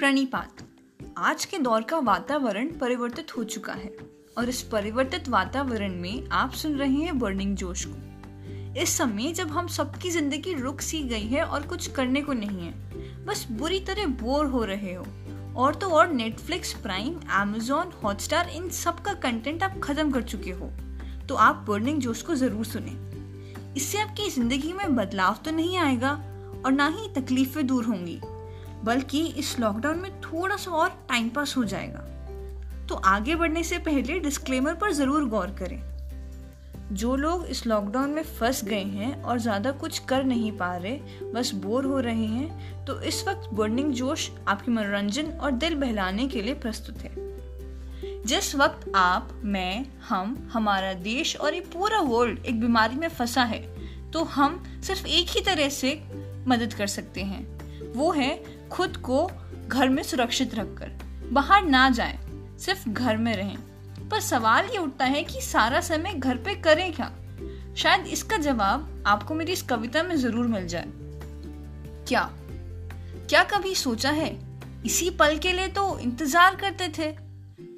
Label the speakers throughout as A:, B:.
A: प्रणिपात। आज के दौर का वातावरण परिवर्तित हो चुका है और इस परिवर्तित वातावरण में आप सुन रहे हैं बर्निंग जोश को। इस समय जब हम सबकी ज़िंदगी रुक सी गई है और कुछ करने को नहीं है, बस बुरी तरह बोर हो रहे हो, और तो और नेटफ्लिक्स प्राइम एमेजोन हॉटस्टार इन सब का कंटेंट आप खत्म कर चुके हो तो आप बर्निंग जोश को ज़रूर सुने। इससे आपकी ज़िंदगी में बदलाव तो नहीं आएगा और ना ही तकलीफें दूर होंगी। बल्कि इस लॉकडाउन में थोड़ा सा और टाइम पास हो जाएगा। तो आगे बढ़ने से पहले डिस्क्लेमर पर ज़रूर गौर करें। जो लोग इस लॉकडाउन में फंस गए हैं और ज़्यादा कुछ कर नहीं पा रहे, बस बोर हो रहे हैं तो इस वक्त बर्निंग जोश आपके मनोरंजन और दिल बहलाने के लिए प्रस्तुत है। जिस वक्त आप, मैं, हम, हमारा देश और ये पूरा वर्ल्ड एक बीमारी में फंसा है तो हम सिर्फ़ एक ही तरह से मदद कर सकते हैं। वो है खुद को घर में सुरक्षित रखकर बाहर ना जाएँ, सिर्फ़ घर में रहें। पर सवाल ये उठता है कि सारा समय घर पे करें क्या? शायद इसका जवाब आपको मेरी इस कविता में ज़रूर मिल जाए। क्या? क्या कभी सोचा है? इसी पल के लिए तो इंतज़ार करते थे।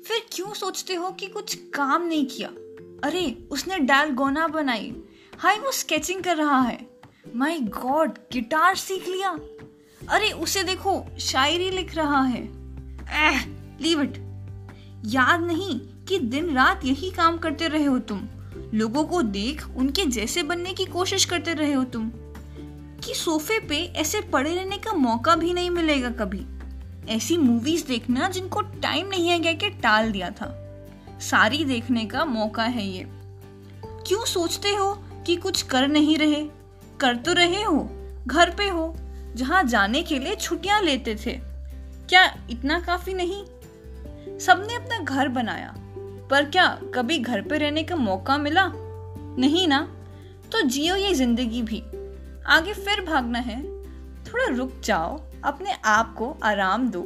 A: फिर क्यों सोचते हो कि कुछ काम नहीं किया? अरे उसने डाल गोना बनाई। हाय वो स्केचिंग कर रहा है। माय गॉड गिटार सीख लिया। अरे उसे देखो, शायरी लिख रहा है। एह लीव इट याद नहीं कि दिन रात यही काम करते रहे हो तुम। लोगों को देख, उनके जैसे बनने की कोशिश करते रहे हो तुम। कि सोफे पे ऐसे पड़े रहने का मौका भी नहीं मिलेगा कभी। ऐसी मूवीज़ देखना जिनको टाइम नहीं है क्या कि टाल दिया था। सारी देखने का मौका है ये। क्यों सोचते हो कि कुछ कर नहीं रहे? कर तो रहे हो, घर पे हो जहाँ जाने के लिए छुट्टियाँ लेते थे। क्या इतना काफ़ी नहीं? सबने अपना घर बनाया, पर क्या कभी घर पे रहने का मौका मिला? नहीं ना? तो जियो ये ज़िंदगी भी। आगे फिर भागना है। थोड़ा रुक जाओ, अपने आप को आराम दो।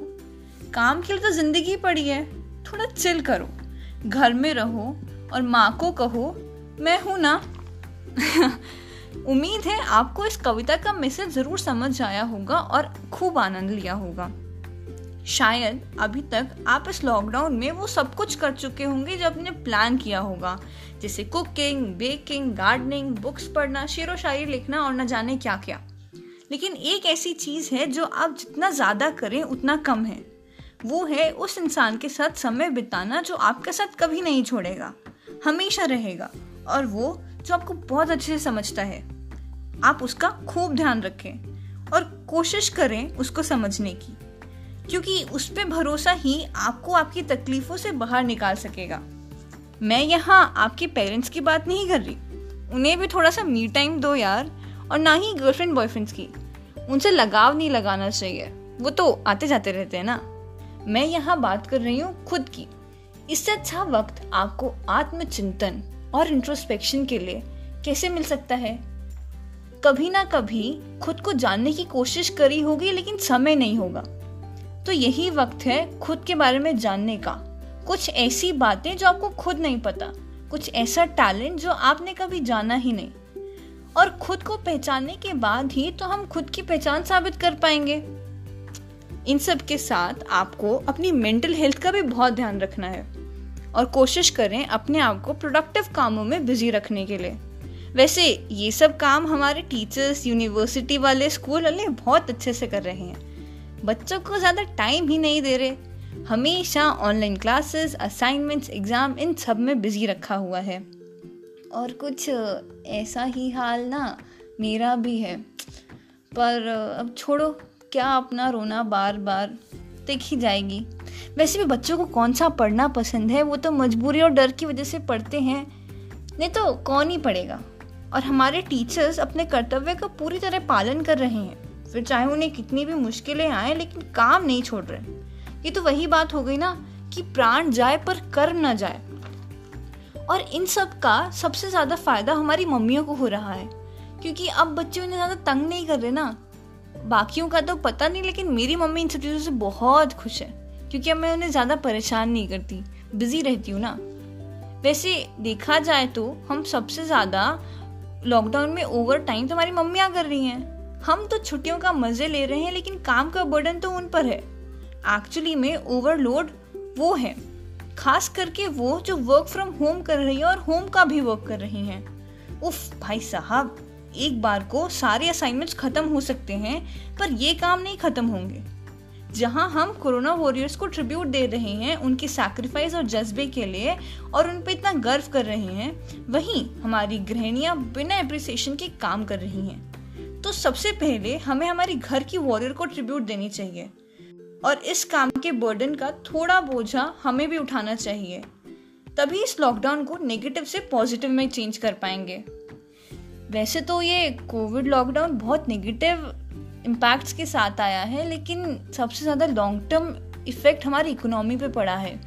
A: काम के लिए तो ज़िंदगी पड़ी है। थोड़ा चिल करो। घर में रहो और माँ को कहो, मैं हूँ ना? उम्मीद है आपको इस कविता का मैसेज ज़रूर समझ आया होगा और खूब आनंद लिया होगा। शायद अभी तक आप इस लॉकडाउन में वो सब कुछ कर चुके होंगे जो आपने प्लान किया होगा। जैसे कुकिंग बेकिंग गार्डनिंग बुक्स पढ़ना शेर व शायरी लिखना और न जाने क्या क्या लेकिन एक ऐसी चीज़ है जो आप जितना ज़्यादा करें, उतना कम है। वो है उस इंसान के साथ समय बिताना जो आपके साथ कभी नहीं छोड़ेगा। हमेशा रहेगा और वो जो आपको बहुत अच्छे से समझता है। आप उसका खूब ध्यान रखें और कोशिश करें उसको समझने की, क्योंकि उस पर भरोसा ही आपको आपकी तकलीफों से बाहर निकाल सकेगा। मैं यहाँ आपके पेरेंट्स की बात नहीं कर रही। उन्हें भी थोड़ा सा मी टाइम दो यार, और ना ही गर्लफ्रेंड बॉयफ्रेंड्स की। उनसे लगाव नहीं लगाना चाहिए। वो तो आते जाते रहते हैं ना। मैं यहाँ बात कर रही हूँ खुद की। इससे अच्छा वक्त आपको आत्मचिंतन और इंट्रोस्पेक्शन के लिए कैसे मिल सकता है? कभी ना कभी खुद को जानने की कोशिश करी होगी, लेकिन समय नहीं होगा। तो यही वक्त है खुद के बारे में जानने का। कुछ ऐसी बातें जो आपको खुद नहीं पता, कुछ ऐसा टैलेंट जो आपने कभी जाना ही नहीं। और खुद को पहचानने के बाद ही तो हम खुद की पहचान साबित कर पाएँगे। इन सब के साथ आपको अपनी मेंटल हेल्थ का भी बहुत ध्यान रखना है। और कोशिश करें अपने आप को प्रोडक्टिव कामों में बिज़ी रखने के लिए। वैसे ये सब काम हमारे टीचर्स यूनिवर्सिटी वाले स्कूल वाले बहुत अच्छे से कर रहे हैं। बच्चों को ज़्यादा टाइम ही नहीं दे रहे। हमेशा ऑनलाइन क्लासेस असाइनमेंट्स एग्ज़ाम इन सब में बिज़ी रखा हुआ है। और कुछ ऐसा ही हाल ना मेरा भी है। पर अब छोड़ो, क्या अपना रोना बार बार देखी जाएगी? वैसे भी बच्चों को कौन सा पढ़ना पसंद है? वो तो मजबूरी और डर की वजह से पढ़ते हैं। नहीं तो कौन ही पढ़ेगा? और हमारे टीचर्स अपने कर्तव्य का पूरी तरह पालन कर रहे हैं। फिर चाहे उन्हें कितनी भी मुश्किलें आए, लेकिन काम नहीं छोड़ रहे ये तो वही बात हो गई ना कि प्राण जाए पर कर न जाए। और इन सब का सबसे ज़्यादा फ़ायदा हमारी मम्मियों को हो रहा है। क्योंकि अब बच्चे उन्हें ज़्यादा तंग नहीं कर रहे ना। बाकियों का तो पता नहीं, लेकिन मेरी मम्मी इन सब चीज़ों से बहुत खुश है। क्योंकि अब मैं उन्हें ज़्यादा परेशान नहीं करती, बिज़ी रहती हूँ ना। वैसे देखा जाए तो हम सबसे ज़्यादा लॉकडाउन में ओवर टाइम तो हमारी मम्मियाँ कर रही हैं। हम तो छुट्टियों का मज़े ले रहे हैं, लेकिन काम का बर्डन तो उन पर है। एक्चुअली में ओवरलोड वो है। खास करके वो जो वर्क फ्रॉम होम कर रही है और होम का भी वर्क कर रही हैं। उफ, भाई साहब, एक बार को सारे असाइनमेंट्स खत्म हो सकते हैं, पर ये काम नहीं खत्म होंगे। जहाँ हम कोरोना वॉरियर्स को ट्रिब्यूट दे रहे हैं, उनके सैक्रिफाइस और जज्बे के लिए और उन पर इतना गर्व कर रहे हैं, वहीं हमारी गृहणियाँ बिना अप्रिसिएशन के काम कर रही हैं। तो सबसे पहले हमें हमारी घर की वॉरियर को ट्रिब्यूट देनी चाहिए और इस काम के बर्डन का थोड़ा बोझा हमें भी उठाना चाहिए। तभी इस लॉकडाउन को नेगेटिव से पॉजिटिव में चेंज कर पाएँगे। वैसे तो ये कोविड लॉकडाउन बहुत नेगेटिव इम्पैक्ट्स के साथ आया है, लेकिन सबसे ज़्यादा लॉन्ग टर्म इफ़ेक्ट हमारी इकोनॉमी पे पड़ा है,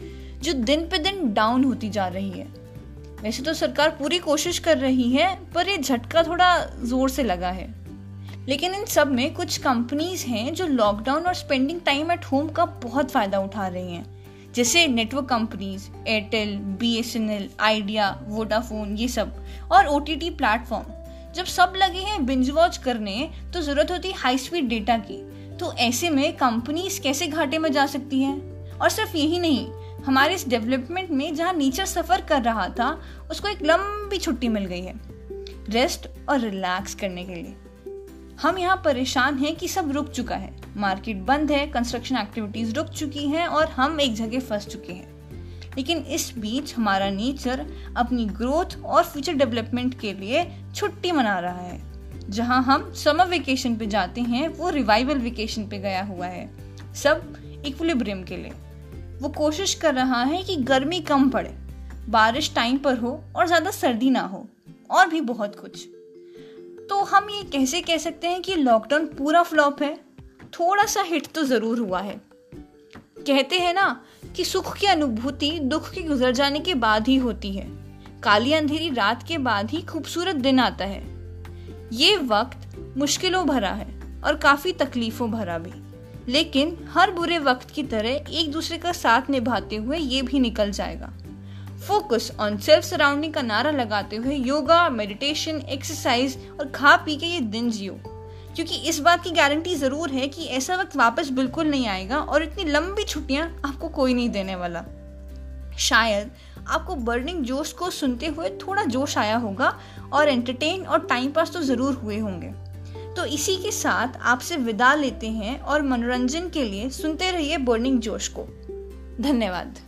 A: जो दिन पे दिन डाउन होती जा रही है। वैसे तो सरकार पूरी कोशिश कर रही है, पर ये झटका थोड़ा ज़ोर से लगा है। लेकिन इन सब में कुछ कंपनीज़ हैं, जो लॉकडाउन और स्पेंडिंग टाइम एट होम का बहुत फ़ायदा उठा रही हैं। जैसे network companies Airtel B S N L Idea Vodafone ये सब, और ओ टी टी प्लेटफॉर्म जब सब लगे हैं बिंज वॉच करने तो ज़रूरत होती है हाई स्पीड डेटा की। तो ऐसे में कंपनीज़ कैसे घाटे में जा सकती हैं? और सिर्फ़ यही नहीं, हमारे इस डेवलपमेंट में जहाँ नेचर सफ़र कर रहा था, उसको एक लंबी छुट्टी मिल गई है रेस्ट और रिलैक्स करने के लिए। हम यहाँ परेशान हैं कि सब रुक चुका है मार्केट बंद है कंस्ट्रक्शन एक्टिविटीज़ रुक चुकी हैं और हम एक जगह फंस चुके हैं। लेकिन इस बीच हमारा नेचर अपनी ग्रोथ और फ्यूचर डेवलपमेंट के लिए छुट्टी मना रहा है। जहाँ हम समर वेकेशन पे जाते हैं, वो रिवाइवल वेकेशन पे गया हुआ है। सब इक्विलिब्रियम के लिए। वो कोशिश कर रहा है कि गर्मी कम पड़े, बारिश टाइम पर हो और ज़्यादा सर्दी ना हो, और भी बहुत कुछ। तो हम ये कैसे कह सकते हैं कि लॉकडाउन पूरा फ्लॉप है? थोड़ा सा हिट तो ज़रूर हुआ है। कहते हैं ना कि सुख की अनुभूति दुख के गुजर जाने के बाद ही होती है। काली अंधेरी रात के बाद ही खूबसूरत दिन आता है। ये वक्त मुश्किलों भरा है और काफ़ी तकलीफों भरा भी। लेकिन हर बुरे वक्त की तरह एक दूसरे का साथ निभाते हुए ये भी निकल जाएगा। फोकस ऑन सेल्फ सराउंडिंग का नारा लगाते हुए योगा मेडिटेशन एक्सरसाइज और खा पी के ये दिन जियो। क्योंकि इस बात की गारंटी ज़रूर है कि ऐसा वक्त वापस बिल्कुल नहीं आएगा और इतनी लंबी छुट्टियाँ आपको कोई नहीं देने वाला। शायद आपको बर्निंग जोश को सुनते हुए थोड़ा जोश आया होगा और एंटरटेन और टाइम पास तो ज़रूर हुए होंगे। तो इसी के साथ आपसे विदा लेते हैं और मनोरंजन के लिए सुनते रहिए बर्निंग जोश को। धन्यवाद।